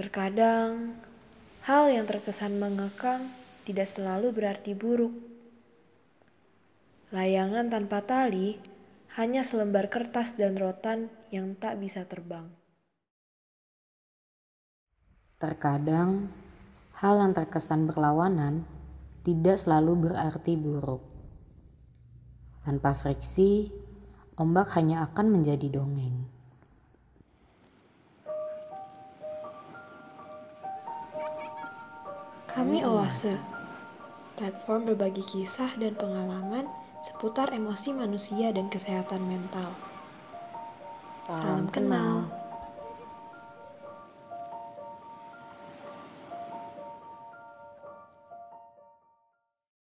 Terkadang, hal yang terkesan mengekang tidak selalu berarti buruk. Layangan tanpa tali hanya selembar kertas dan rotan yang tak bisa terbang. Terkadang, hal yang terkesan berlawanan tidak selalu berarti buruk. Tanpa friksi, ombak hanya akan menjadi dongeng. Kami Oase, platform berbagi kisah dan pengalaman seputar emosi manusia dan kesehatan mental. Salam kenal.